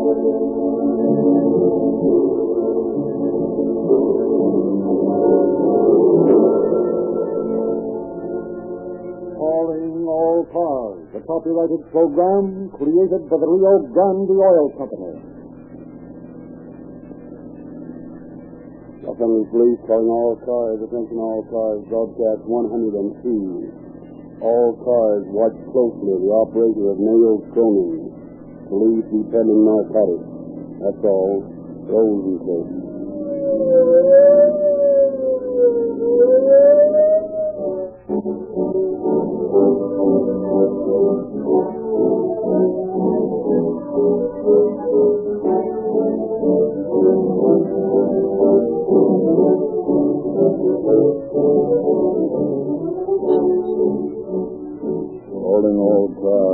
Calling all cars, the copyrighted program created by the Rio Grande Oil Company. Los Police calling all cars, attention all cars, broadcast 102. All cars watch closely. The operator of Mayo Cronin, police depending narcotics. That's all. Calling all cars, calling all cars.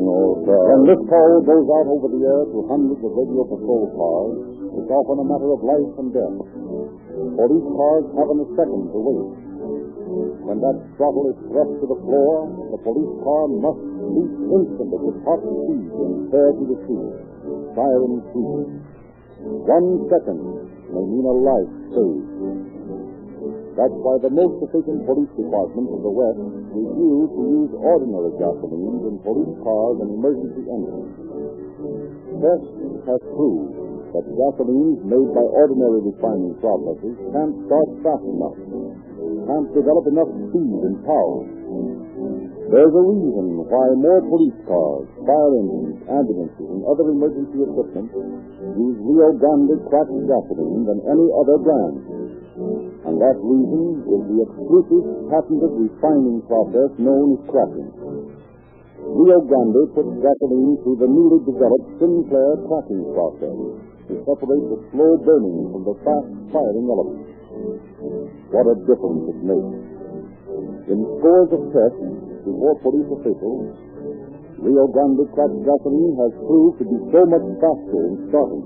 When this call goes out over the air to hundreds of radio patrol cars, it's often a matter of life and death. Police cars haven't a second to wait. When that throttle is thrust to the floor, the police car must leap instantly with top speed and tear to the street. Siren sweet. One second may mean a life saved. That's why the most efficient police departments of the West refuse to use ordinary gasoline in police cars and emergency engines. Tests have proved that gasolines made by ordinary refining processes can't start fast enough, can't develop enough speed and power. There's a reason why more police cars, fire engines, ambulances, and other emergency equipment use Rio Grande cracked gasoline than any other brand. And that reason is the exclusive patented refining process known as cracking. Rio Grande puts gasoline through the newly developed Sinclair cracking process to separate the slow burning from the fast firing elements. What a difference it makes. In scores of tests before police officials, Rio Grande cracked gasoline has proved to be so much faster in starting,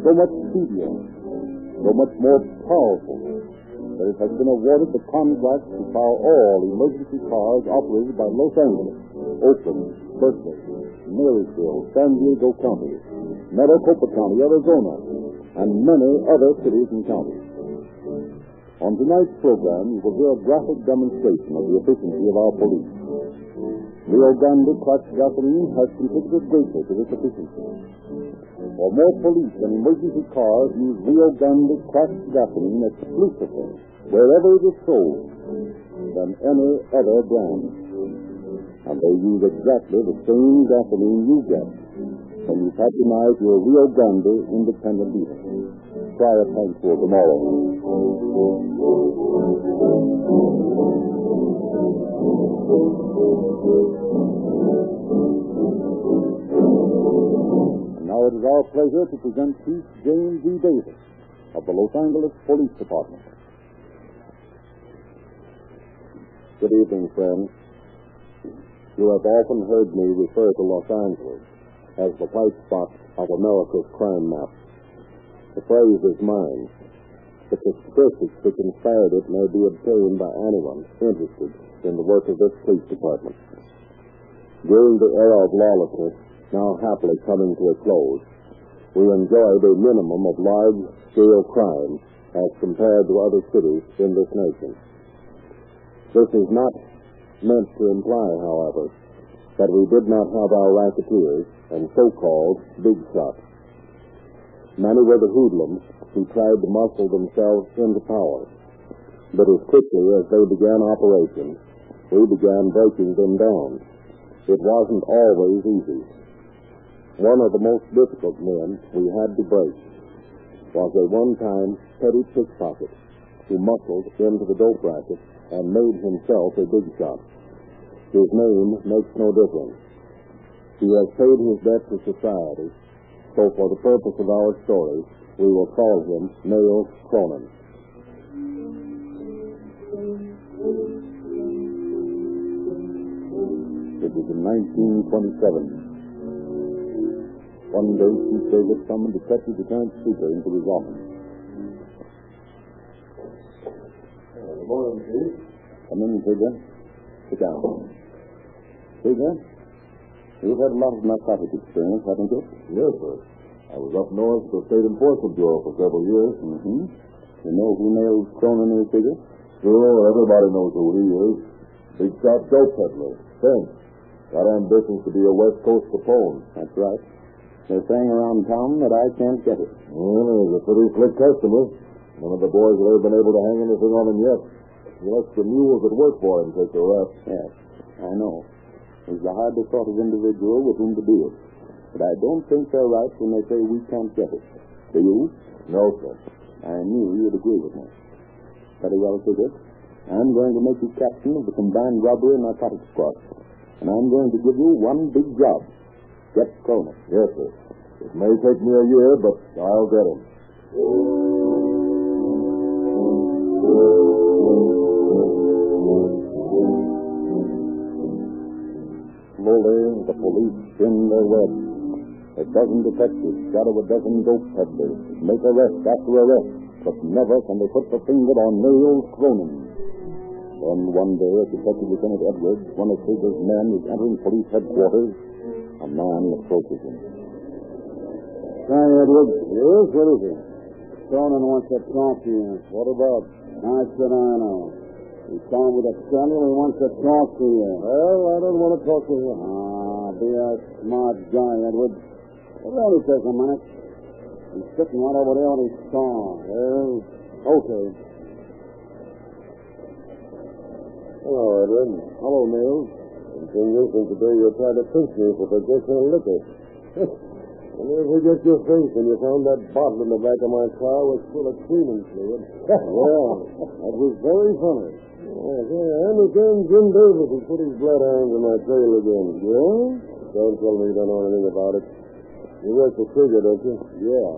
so much speedier, so much more powerful that it has been awarded the contract to power all emergency cars operated by Los Angeles, Oakland, Berkeley, Marysville, San Diego County, Maricopa County, Arizona, and many other cities and counties. On tonight's program, you will hear a graphic demonstration of the efficiency of our police. Rio Grande cracked gasoline has contributed greatly to this efficiency. For more police and emergency cars use Rio Grande cracked gasoline exclusively, wherever it is sold, than any other brand. And they use exactly the same gasoline you get when you patronize your Rio Grande independent dealer. Try a tankful tomorrow. Now it is our pleasure to present Chief James E. Davis of the Los Angeles Police Department. Good evening, friends. You have often heard me refer to Los Angeles as the white spot of America's crime map. The phrase is mine, but the statistics which inspired it may be obtained by anyone interested in the work of this police department. During the era of lawlessness, now happily coming to a close, we enjoyed a minimum of large-scale crime as compared to other cities in this nation. This is not meant to imply, however, that we did not have our racketeers and so-called big shots. Many were the hoodlums who tried to muscle themselves into power. But as quickly as they began operations, we began breaking them down. It wasn't always easy. One of the most difficult men we had to break was a one-time petty pickpocket who muscled into the dope racket and made himself a big shot. His name makes no difference. He has paid his debt to society, so for the purpose of our story, we will call him Nail Cronin. It was in 1927. One day, Chief Davis summoned Detective Lieutenant Speaker into his office. Good morning, Chief. Come in, Figure. Sit down. Figure, You've had a lot of narcotic experience, haven't you? Yes, sir. I was up north with the State Enforcement Bureau for several years. Mm-hmm. You know who nailed Cronin in the figure? Sure, everybody knows who he is. Big shot dope peddler. Fink. Got ambitions to be a West Coast Capone. That's right. They're saying around town that I can't get it. Well, he's a pretty slick customer. None of the boys have ever been able to hang anything on him yet. He lets the mules that work for him take the rest. Yes, I know. He's the hardest sort of individual with whom to deal. But I don't think they're right when they say we can't get it. Do you? No, sir. I knew you'd agree with me. Very well, Figure. I'm going to make you captain of the combined robbery and narcotics squad. And I'm going to give you one big job. Get Cronin. Yes, sir. It may take me a year, but I'll get him. Slowly, the police spin their web. A dozen detectives shadow a dozen dope peddlers, make arrest after arrest, but never can they put the finger on Nails Cronin. Then one day, as Detective Lieutenant Edwards, one of Figure's men, is entering police headquarters, a man approaches him. Hi, Edwards. Yes, what is it? Cronin wants to talk to you. What about? I said I know. He's calling with a scandal. He wants to talk to you. Well, I don't want to talk to him. Ah, be a smart guy, Edwards. It'll only take a minute. He's sitting right over there on his car. Well, Okay. Hello, Edward. hello, Nails. Continuation today you're trying to pinch me for possession of liquor. and if we get your face and you found that bottle in the back of my car was full of cleaning fluid. well, that was very funny. Yes, yeah, and again, Jim Davis has put his blood bloodhounds on my trail again. Yeah? Don't tell me you don't know anything about it. You work for Krieger, don't you? Yeah.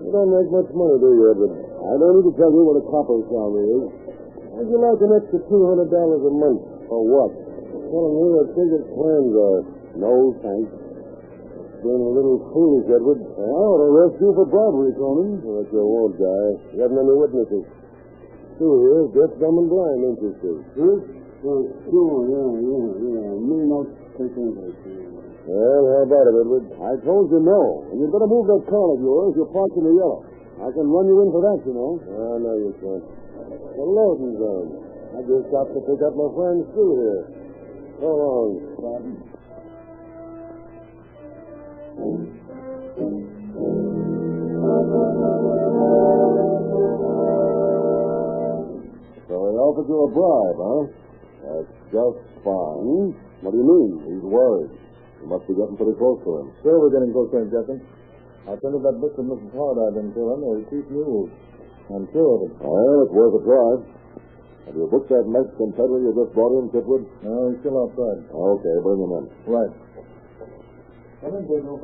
You don't make much money, do you, Edward? I don't need to tell you what a copper salary is. How'd you like an extra two hundred dollars a month? For what? Telling me what Krieger's plans uh, are. No, thanks. Being a little foolish, Edward. I ought to arrest you for bribery, Cronin. What you won't, guy. You haven't any witnesses. Two here, deaf, dumb, and blind, ain't you, Steve? Huh? Oh, sure, yeah, yeah, yeah. Me not take anything. Well, how about it, Edward? I told you no. And you'd better move that car of yours. You're parked in the yellow. I can run you in for that, you know. Oh, no, you can't. The loading zone. I just stopped to pick up my friend Stu here. So he offered you a bribe, huh? That's just fine. What do you mean? He's worried. You must be getting pretty close to him. Sure, we're getting close to him, Jesse. I printed that book of Mrs. Howard I've been killing. There's cheap news. I'm sure of it. Well, it's worth a try. Have you booked that Mexican peddler you just brought in, Kipwood? No, he's still outside. Okay, bring him in. Right. Come in, Pedro.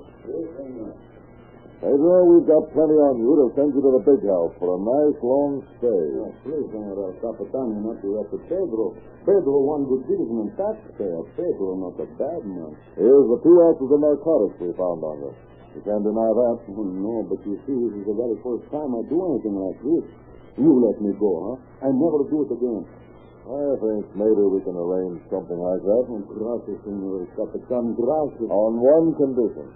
Pedro, we've got plenty on you to send you to the big house for a nice long stay. Oh, please, Senor Capitan, not to arrest Pedro. Pedro, one good citizen and taxpayer. Pedro, not a bad man. Here's the two ounces of narcotics we found on you. You can't deny that. Oh, no, but you see, this is the very first time I do anything like this. You let me go, huh? I never do it again. I think maybe we can arrange something like that. Oh, gracias, Senor Capitan, gracias. On one condition.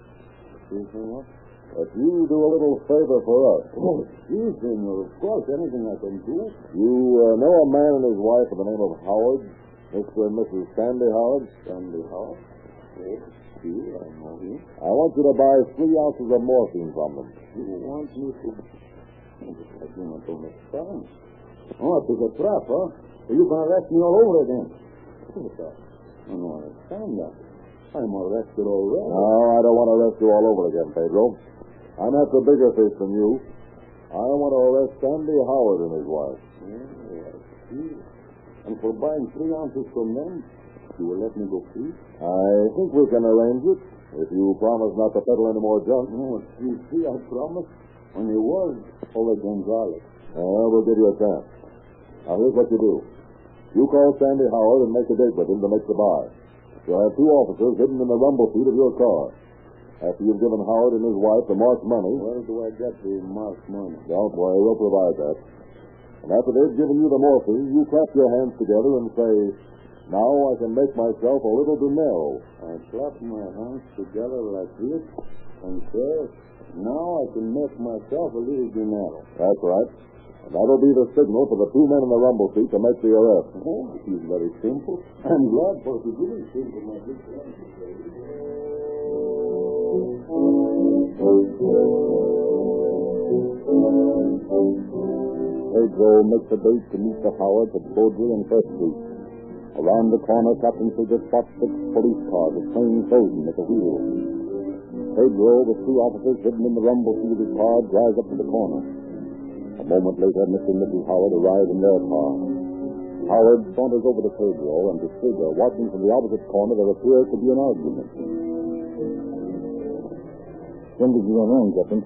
See, Senor? That you do a little favor for us. Oh, see, Senor, of course, anything I can do. You uh, know a man and his wife by the name of Howard? Mr. and Mrs. Sandy Howard? Sandy Howard? Yes, see, I know him. I want you to buy three ounces of morphine from them. You want me to... I do not understand. Oh, it is a trap, huh? So you going to arrest me all over again. But I don't understand that. I'm arrested already. No, I don't want to arrest you all over again, Pedro. I'm after a bigger fish than you. I want to arrest Sandy Howard and his wife. Yeah, I see. And for buying three ounces from them, you will let me go free? I think we can arrange it if you promise not to peddle any more junk. No, you see, I promised. When he was Ola Gonzalez. Well, we'll give you a chance. Now, here's what you do. You call Sandy Howard and make a date with him to make the buy. You'll have two officers hidden in the rumble seat of your car. After you've given Howard and his wife the marked money, Where do I get the marked money? don't worry, we'll provide that. And after they've given you the morphine, you clap your hands together and say, Now I can make myself a little dinero. I clap my hands together like this and say, now I can make myself a little dinero. That's right. And that'll be the signal for the two men in the rumble seat to make the arrest. Oh, it is very simple. I'm glad for it really simple, my good friend. Pedro makes a date to meet the Howards at Beaudry and First Street. Around the corner, Captain Figure spots six police cars with plain clothing at the wheel. Pedro, with two officers hidden in the rumble seat of his car, drives up to the corner. A moment later, Mr. and Mrs. Howard arrive in their car. Howard saunters over to Pedro, and to Figure, watching from the opposite corner, there appears to be an argument. When did you go wrong, Captain?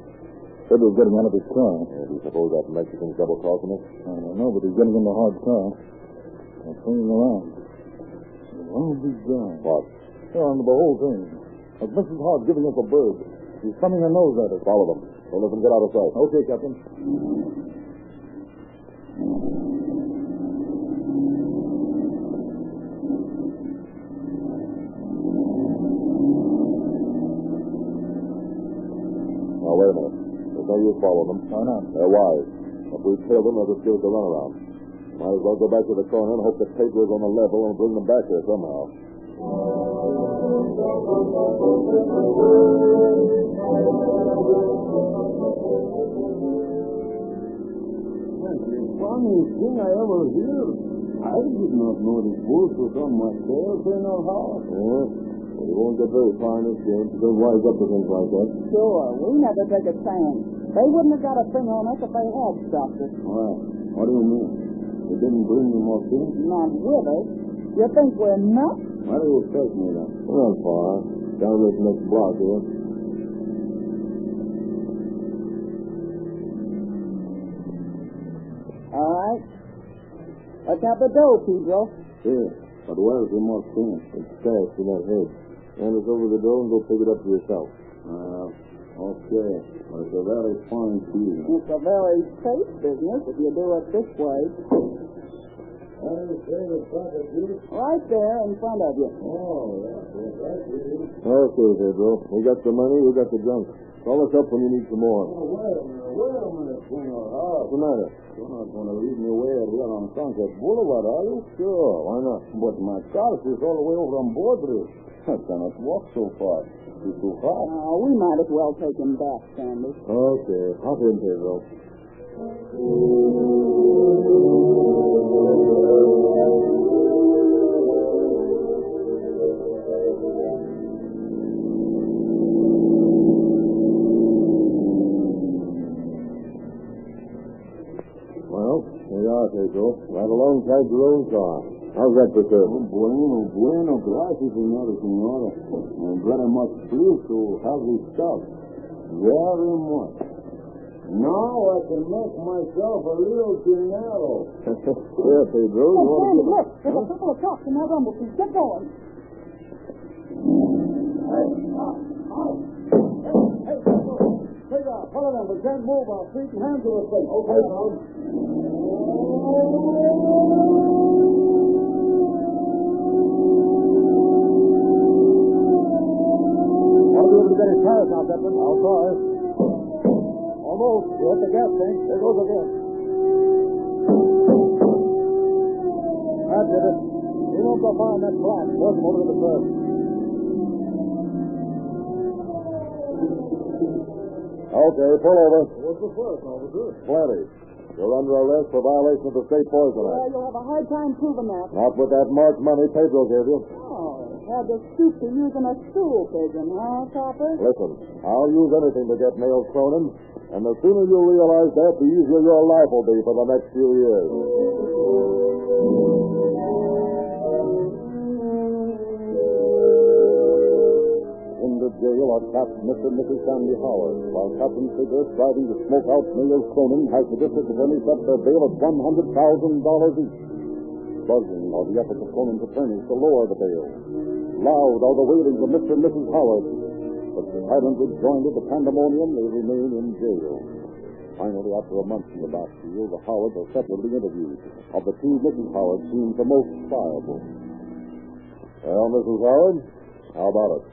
Was getting out of his car. do you suppose that Mexican's double crossing us? I don't know, but he's getting in the hard car. I'm swinging around. One of these guys. What? Yeah, under the whole thing. Like Mrs. Hart giving us a bird. She's thumbing her nose at us. Follow them. Don't let them get out of sight. Okay, Captain. Now, wait a minute. There's no use following them. Why not? They're wise. If we kill them, they'll just give us a runaround. Might as well go back to the corner and hope that Pedro's on the level and bring them back here somehow. Funniest thing I ever heard. I did not know the bulls was on my tail in our house. Yeah. Well, you won't get very far in this game. Don't wise up to things like that. Sure, we never took a chance. They wouldn't have got a thing on us if they had stopped us. Why? What do you mean? They didn't bring them up here? Not with us. You think we're nuts? Why do you take me then? We're not far. Down this next block here. All right. Let's have the dough, Pedro. Here. But where's the most thing? It's stashed in that hedge. Hand us over the dough and go pick it up for yourself. Uh, okay. But it's a very fine feeling. It's a very safe business if you do it this way. Right there in front of you. Oh, yeah. Okay, Pedro. We got the money, we got the junk. Call us up when you need some more. Oh, wait a minute. Wait a minute, Senor. What's the matter? You're not going to leave me way out here on Sunset Boulevard, are you? Sure, why not? But my house is all the way over on Broadway. I cannot walk so far. It's too hot. Uh, we might as well take him back, Sandy. Okay, hop in, Pedro. Alongside your own car. How's that for Oh, bueno, bueno. Gracias, señora, señora. I'm very much pleased to have this stuff. Very much. Now I can make myself a little dinero. yeah, Pedro. You Hey, Sandy, look. There's a couple of cops in that rumble seat. Get going. Hey, hey, hey, Take off. Follow them. We can't move our feet and hands to the face. Okay, now. Captain. Almost. You're at the gas tank. There goes again. That's it. He won't go far in that flat. Force him over to the curb. Okay, pull over. What's the first, officer? Plenty. You're under arrest for violation of the state poison Well, you'll have a hard time proving that. Not with that marked money Pedro gave you. Had to stoop to using a stool pigeon, huh, Copper? Listen, I'll use anything to get nails Cronin, and the sooner you realize that, the easier your life will be for the next few years. In the jail are trapped Mr. and Mrs. Sandy Howard, while Captain Figure, striving to smoke out Nails Cronin, has the district attorney set their bail at $100,000 each. Buzzing are the efforts of Cronin's attorneys to lower the bail. Loud are the wailings of Mr. and Mrs. Howard, but silently joined at the pandemonium, they remain in jail. Finally, after a month in the Bastille, the Howards are separately interviewed. Of the two, Mrs. Howard seems the most pliable. Well, Mrs. Howard, how about it?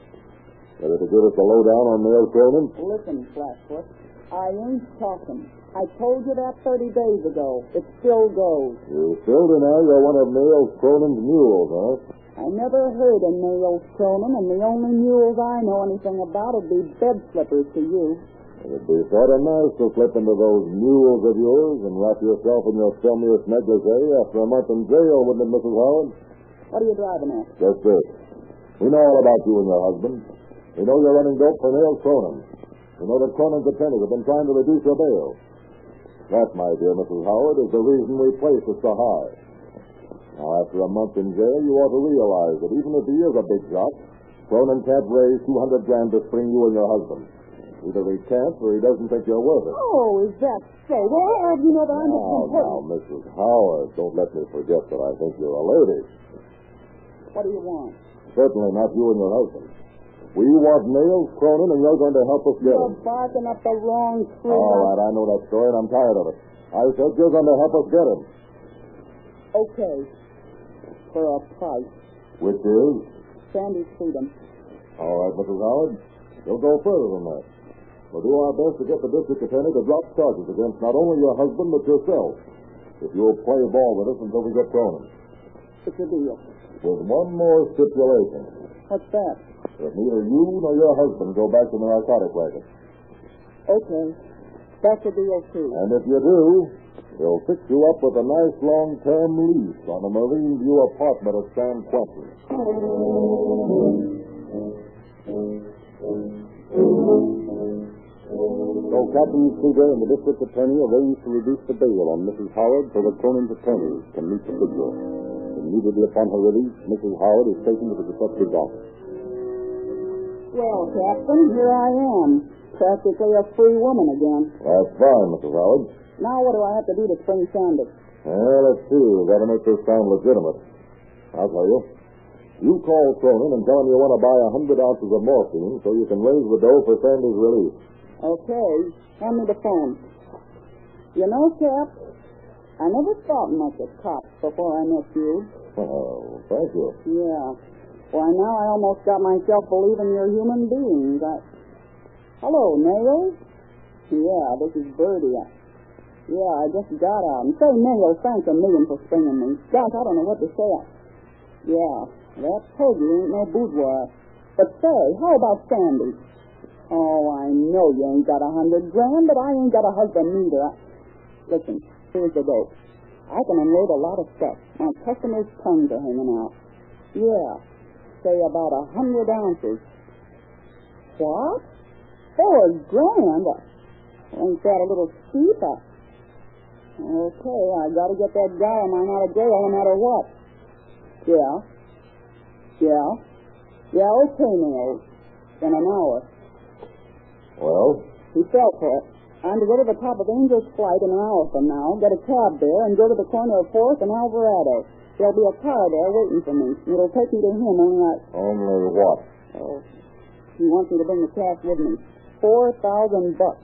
Ready to give us a lowdown on Neil Cronin? Listen, Flatfoot, I ain't talking. I told you that 30 days ago. It still goes. You still deny you're one of Neil Cronin's mules, huh? I never heard of Nail Cronin, and the only mules I know anything about would be bed slippers to you. It'd be sort of nice to slip into those mules of yours and wrap yourself in your filmiest negligee after a month in jail, wouldn't it, Mrs. Howard? What are you driving at? Just this. We know all about you and your husband. We know you're running dope for Neil Cronin. We know that Cronin's attorneys have been trying to reduce your bail. That, my dear Mrs. Howard, is the reason we place it so high. Now, after a month in jail, you ought to realize that even if he is a big shot, Cronin can't raise 200 grand to spring you and your husband. Either he can't or he doesn't think you're worth it. Oh, is that so? Well, do you that I'm Now, now, Mrs. Howard, don't let me forget that I think you're a lady. What do you want? Certainly not you and your husband. We want Nails Cronin, and you're going to help us get him. You're him. barking up the wrong tree. All right, I know that story, and I'm tired of it. I said you're going to help us get him. Okay. For a price. Which is? Sandy's freedom. All right, Mrs. Howard. We'll go further than that. We'll do our best to get the district attorney to drop charges against not only your husband, but yourself. If you'll play ball with us until we get Cronin. It's a deal. With one more stipulation. What's that? That neither you nor your husband go back to the narcotic racket. Okay. That's a deal, too. And if you do, they'll fix you up with a nice long-term lease on a Marine View apartment at San Quentin. So Captain Seeger and the district attorney arranged to reduce the bail on Mrs. Howard so that Cronin's attorneys can meet the figure. Immediately upon her release, Mrs. Howard is taken to the detective's office. Well, Captain, here I am. Practically a free woman again. That's fine, Mrs. Howard. Now what do I have to do to spring Sandy? Well, let's see. We've got to make this sound legitimate. I'll tell you. You call Cronin and tell him you want to buy a hundred ounces of morphine so you can raise the dough for Sandy's release. Okay. Hand me the phone. You know, Cap, I never thought much of cops before I met you. Oh, thank you. Yeah. Why, now I almost got myself believing you're human beings. I... Hello, Nails? Yeah, this is Birdie. Yeah, I just got out. And say, Nails, thanks a million for springing me. Gosh, I don't know what to say. Yeah, that Peggy ain't no boudoir. But say, how about Sandy? Oh, I know you ain't got a hundred grand, but I ain't got a husband neither. Listen, here's the dope. I can unload a lot of stuff. My customers' tongues are hanging out. Yeah, say about a hundred ounces. What? Four grand? Ain't that a little steep? I- Okay, I gotta get that guy of mine out of jail no matter what. Yeah. Yeah. Yeah, okay, Neil. In an hour. Well, He fell for it. I'm to go to the top of Angel's Flight in an hour from now, get a cab there, and go to the corner of 4th and Alvarado. There'll be a car there waiting for me. It'll take me to him only I... only what? Oh, he wants me to bring the cash with me. Four thousand bucks.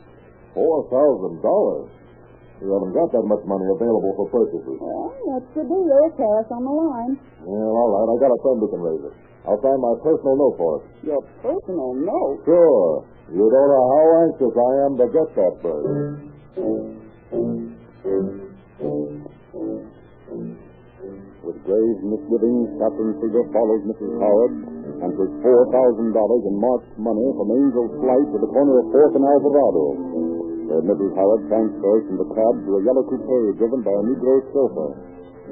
Four thousand dollars. You haven't got that much money available for purchases. Well, that's the deal. Cash on the line. Well, all right. I got a friend who can raise it. I'll sign my personal note for it. Your personal note. Sure. You don't know how anxious I am to get that bird. With grave misgivings, Captain Seeger followed Mrs. Howard and took four thousand dollars in marked money from Angel's flight to the corner of Fourth and Alvarado. Where Mrs. Howard transfers from the cab to a yellow coupe driven by a Negro chauffeur.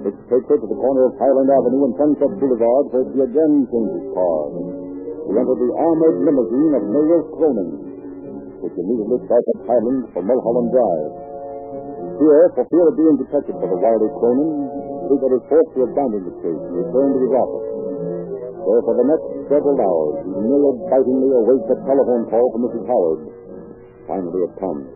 Which takes her to the corner of Highland Avenue and Sunset Boulevard, where she again changes cars. She entered the armored limousine of Mayor Cronin, which immediately starts at Highland for Mulholland Drive. Here, for fear of being detected by the wily Cronin, Seeger is forced to abandon the case and return to his office. Where for the next several hours, he nail-bitingly awaits a telephone call from Mrs. Howard. Finally, it comes.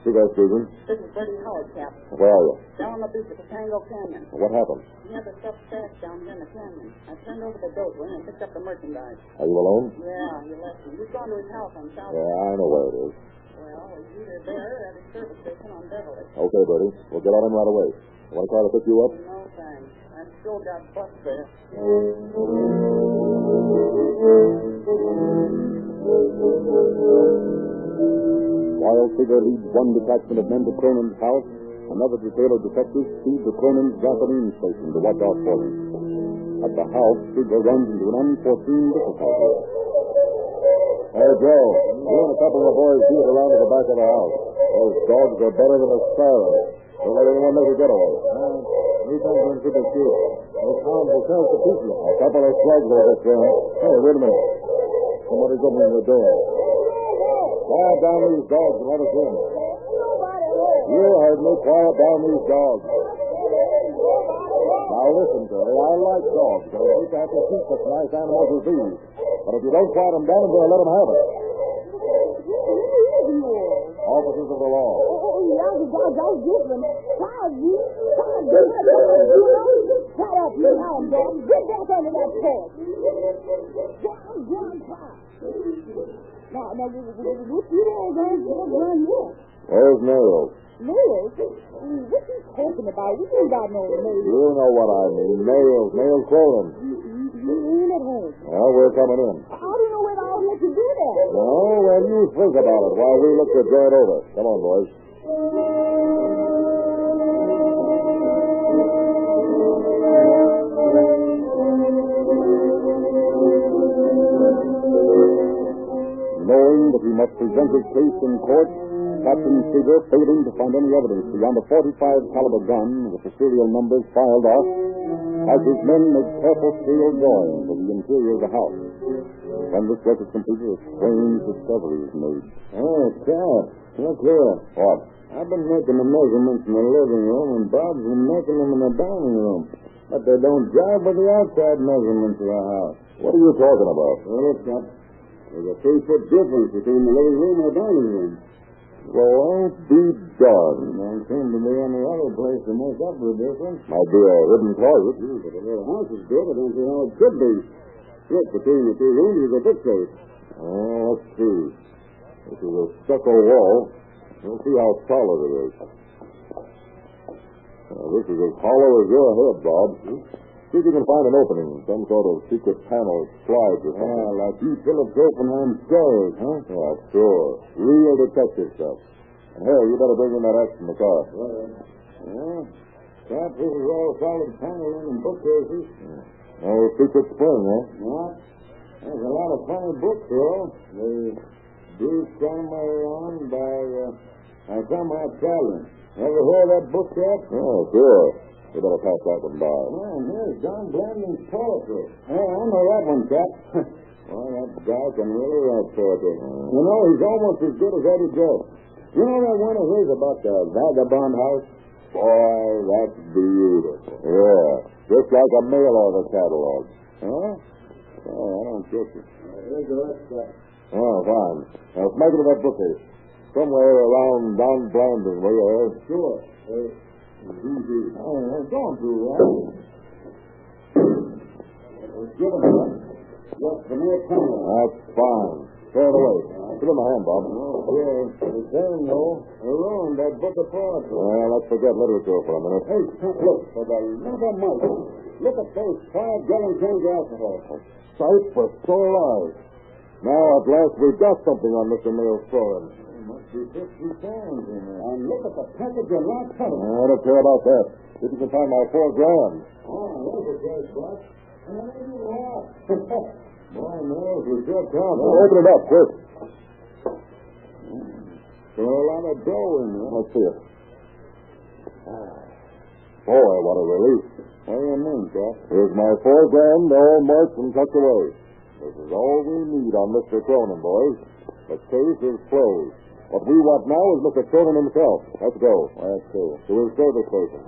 Speaking. This is Bertie Howard, Cap. Where are you? Down on the beach at the Topanga Canyon. What happened? He had the stuff stashed down here in the canyon. I turned over the when and picked up the merchandise. Are you alone? Yeah, he left me. He's gone to his house on South. Yeah, I know where it is. Well, he's either there or at his service station on Beverly. Okay, Bertie. We'll get on him right away. Want a car to pick you up? No thanks. I've still got bus there. While Figure leads one detachment of men to Cronin's house, another detail of detectives speed to Cronin's gasoline station to watch out for him. At the house, Figure runs into an unforeseen difficulty. Hey, Joe. You and a couple of the boys beat around to the back of the house. Those dogs are better than a siren. Don't let anyone make a getaway. We think we're in pretty good. Those hounds will tell the people. A couple of slugs get thrown. Hey, wait a minute. Somebody's opening the door. Quiet down these dogs and let us in. You heard me. Quiet down these dogs. Now listen, Terry. I like dogs. I hate to have to shoot such nice animals as these. But if you don't quiet them down, I'm going to let them have it. Officers of the law. Shut up, you dog. Get back under that porch. Down, down, down. Now, now, what you all going to run here? Where's Nails? Nails? What are you talking about? We ain't got no nails. You know what I mean. Nails. Nails Cronin. You, you, you ain't at home. Well, we're coming in. I don't know whether I'll let you do that. No, well, you think about it while we look the joint over. Come on, boys. Knowing that he must present his case in court, Captain Seeger, failing to find any evidence beyond a 45 caliber gun with the serial numbers filed off, has his men make careful scale drawings of the interior of the house. When this work is completed, a strange discovery is made. Oh, Cap, look here. What? I've been making the measurements in the living room, and Bob's been making them in the dining room. But they don't jive with the outside measurements of the house. What are you talking about? Well, Cap. There's a three-foot difference between the living room and the dining room. Well, won't be done. Don't seem to be any other place to make up the difference. Might be a hidden closet. Hmm, but the little house is good. I don't see how it could be. Look, between the two rooms is a bookcase. Oh, let's see. This is a stucco wall. We'll see how solid it is. Now, this is as hollow as your head, Bob. See if you can find an opening, some sort of secret panel, slides or something. Ah, like you Phillips Oppenheim stories, huh? Yeah, sure. Real detective stuff. And Harry, you better bring in that axe from the car. Yeah. Cap, this is all solid paneling and bookcases. No secret spring, eh? What? There's a lot of funny books here. They do somewhere on by, uh, by somehow Italian. Ever hear that book yet? Oh, sure. You better pass that one by. Oh, and here's Don Blanding's poetry. Yeah, I know that one, Cap. well, that guy can really write poetry. You know, he's almost as good as Eddie Joe. You know that one of his about the vagabond house? Boy, that's beautiful. Yeah, just like a mail order catalog. Huh? Oh, I don't get you. Here's the rest of that. Oh, fine. Now, smack it in that bookcase. Somewhere around Don Blanding, will you? Sure. Uh, Oh, don't do that. It up. Just the mere camera. That's fine. Throw it away. Give in my hand, Bob. Okay. The same, though. Alone, that book of poetry. Well, let's forget literature for a minute. Hey, look, for the love of Mike. Look at those five gallon cans of alcohol. Sight for sore eyes. Now, at last, we've got something on Mr. Mail's story. There must be 50 pounds in there. And look at the package of locked I don't care about that. If you find my four grand. Oh, there's a cash box. And I didn't laugh. Boy, Mills, we sure count. Well, open it up, quick. Mm. There's a lot of dough in there. Let's see it. Boy, what a relief. What do you mean, Cap? Here's my four grand, all marked and tucked away. This is all we need on Mr. Cronin, boys. The case is closed. What we want now is Mr. Cronin himself. Let's go. Let's go. To his service station.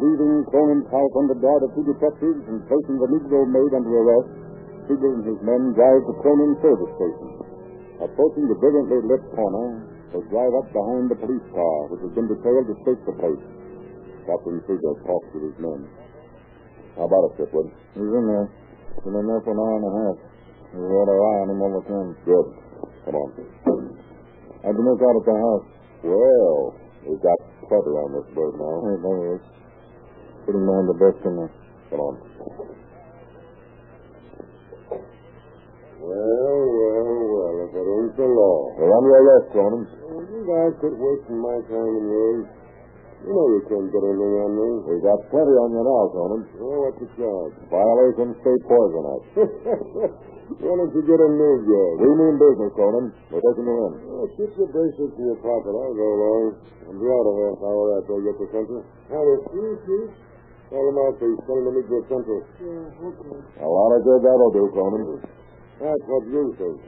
Seizing Cronin's house under guard of two detectives and placing the Negro maid under arrest, Siegel and his men drive to Cronin's service station. Approaching the brilliantly lit corner, they drive up behind the police car, which has been detailed to search the place. Captain Siegel talks with his men. How about it, Chipwood? He's in there. Been in there for an hour and a half. We've had our eye on him all the time. Good. Come on. How'd you make out at the house? Well, we've got clutter on this bird now. Hey, there is. Sitting behind the desk in there. Come on. Well, well, well, if it ain't the law. We're under arrest, Cronin. You guys quit wasting my time and yours. You know you can't get anything on me. We've got plenty on you now, Cronin. Oh, what's the charge? Violation of state poison act. Why don't you get a new job? We mean business, Cronin. We're taking you in. Well, keep your bracelets in your pocket. I'll go along. I'll be out a half hour after I get to Central. Howdy. Chief. Tell them out, please. Tell them to meet you at Central. Yeah, okay. A lot of good that'll do, Cronin. That's what you think.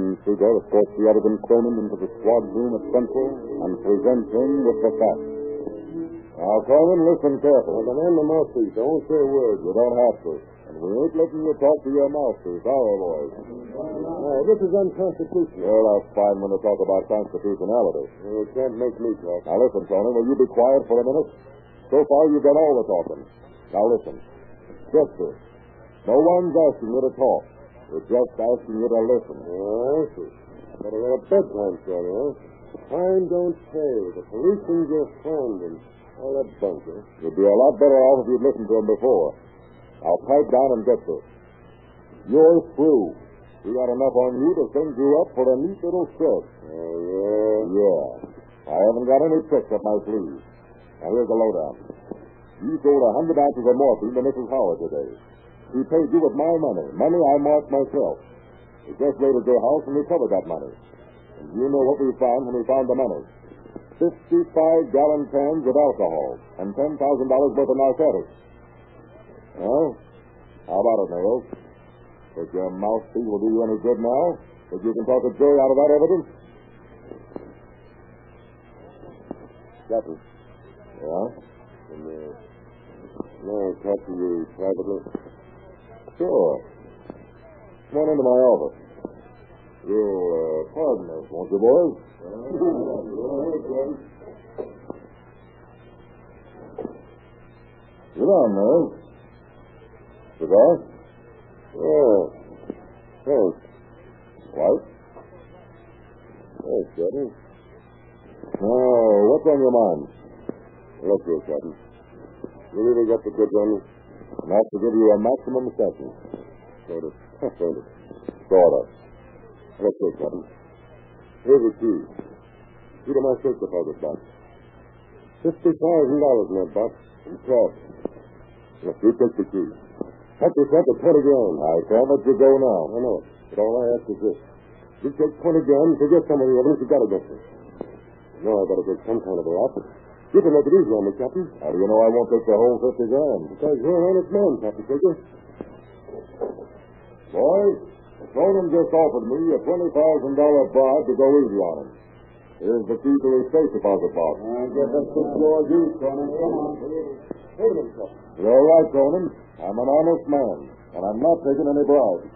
Captain Siegel escorts the Edigan Cronin into the squad room at Central and presents him with the facts. Now, Cronin, listen carefully. Well, then I'm the mouthpiece. I won't say a word. You don't have to. And we ain't letting you talk to your masters, our boys. No, this is unconstitutional. Well, that's fine when they talk about constitutionality. You can't make me talk. Now, listen, Cronin, will you be quiet for a minute? So far, you've done all the talking. Now, listen. Just this. No one's asking you to talk. We're just asking you to listen. Oh, I see. Better get a bedtime story, huh? Time don't pay. The police can just find him. All that bunker. You'd be a lot better off if you'd listened to him before. I'll pipe down and get this. You're through. We got enough on you to send you up for a neat little stretch. Oh, yeah? Yeah. I haven't got any tricks up my sleeve. Now, here's the lowdown. You sold a hundred ounces of morphine to Mrs. Howard today. She paid you with my money. Money I marked myself. We just raided your house and recovered that money. And you know what we found when we found the money. Fifty-five gallon cans of alcohol and ten thousand dollars worth of narcotics. Well, how about it, Nails? Does your mouthpiece will do you any good now? Think you can talk a jury out of that evidence? Captain. Yeah? Can, uh, may I talk to you privately? Sure. Come on into my office. You'll uh, pardon us, won't you, boys? Sit down, Nels. Cigar? Oh. Thanks. White? Thanks, Captain. Now, what's on your mind? Look Captain. You really got the goods on me? Enough to give you a maximum sentence. Sort of. Sort of. Sort of. Look here, Captain. Here's the key. Key to my safe deposit box. Fifty thousand dollars in that box. In cash. Look, you take the key. Help yourself to twenty grand. I can't let you go now. I know it. But all I ask is this. You take twenty grand and forget some of the evidence you got against me. No, I gotta take some kind of a rap. You can make it easy on me, Captain. How do you know I won't take the whole fifty grand? Because you're an honest man, Captain Figure. Boys, Cronin just offered me a twenty thousand dollar bribe to go easy on him. Here's the key to his safe deposit box. I guess that's the floor you, Cronin. Come on. Wait a minute, Captain. You're right, Cronin. I'm an honest man, and I'm not taking any bribes.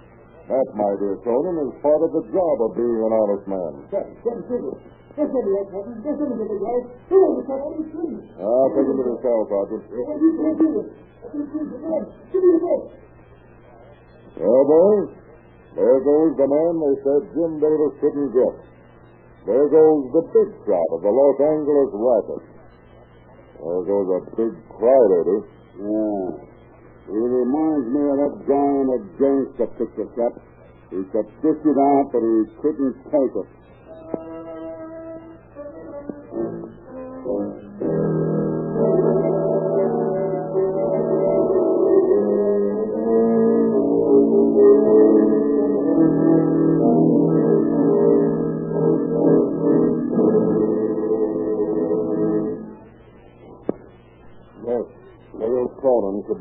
That, my dear Cronin, is part of the job of being an honest man. Captain, Captain. Just out, Captain. Just the guy. Who was the Captain? Please. I'll take him to the cell, Sergeant. Well, you can't do this. Give me the best. Well, boys, there goes the man they said Jim Davis couldn't get. There goes the big shot of the Los Angeles racket. There goes a big crowd, Eddie. Yeah. He reminds me of that guy in the gangster picture, Cap. He could dish it out, but he couldn't take it.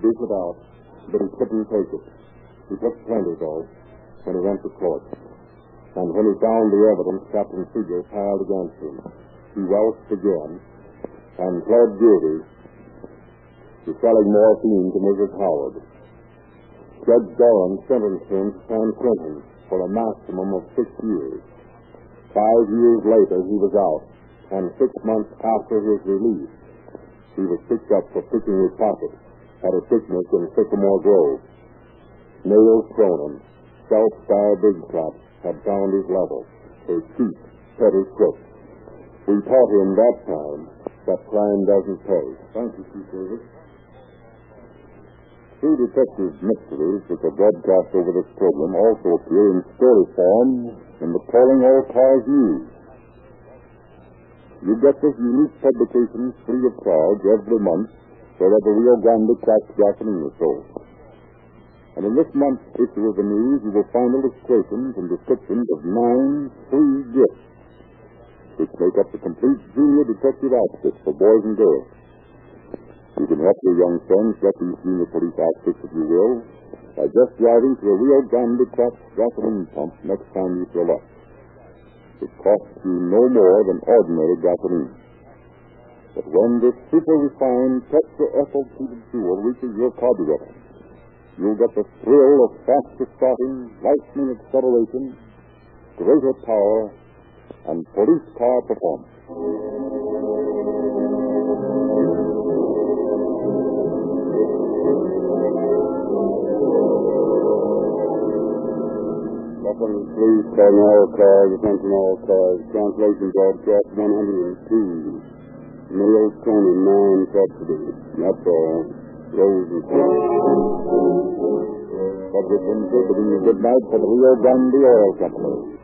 Cronin it out, but he couldn't take it. He took plenty, though. when he went to court. And when he found the evidence Captain Siegel piled against him, he welched again and pled guilty to selling morphine to Mrs. Howard. Judge Doran sentenced him to San Quentin for a maximum of six years. Five years later, he was out, and six months after his release, he was picked up for picking his pocket at a picnic in Sycamore Grove. Nails Cronin, self-styled big trap, had found his level, a cheap, petty crook. We taught him that time that crime doesn't pay. Thank you, Chief Davis. True Detective Mysteries, which are broadcast over this program, also appear in story form in the Calling All Cars News. You get this unique publication free of charge every month wherever Rio Grande cracked gasoline is sold. And in this month's issue of the news, you will find illustrations and descriptions of nine free gifts, which make up the complete junior detective outfit for boys and girls. You can help your young friends get these junior police outfits, if you will, by just driving to a Rio Grande cracked gasoline pump next time you fill up. It costs you no more than ordinary gasoline. But when this super refined tetra-ethyl treated fuel reaches your carburetor, you'll get the thrill of faster starting, lightning acceleration, greater power, and police car performance. Weapons, please, calling all cars, attention all cars. Translation broadcast 102. Nails Cronin, 9 subsidy. That's uh, all. Rose and Subject in bidding good for the Rio Grande Oil Company.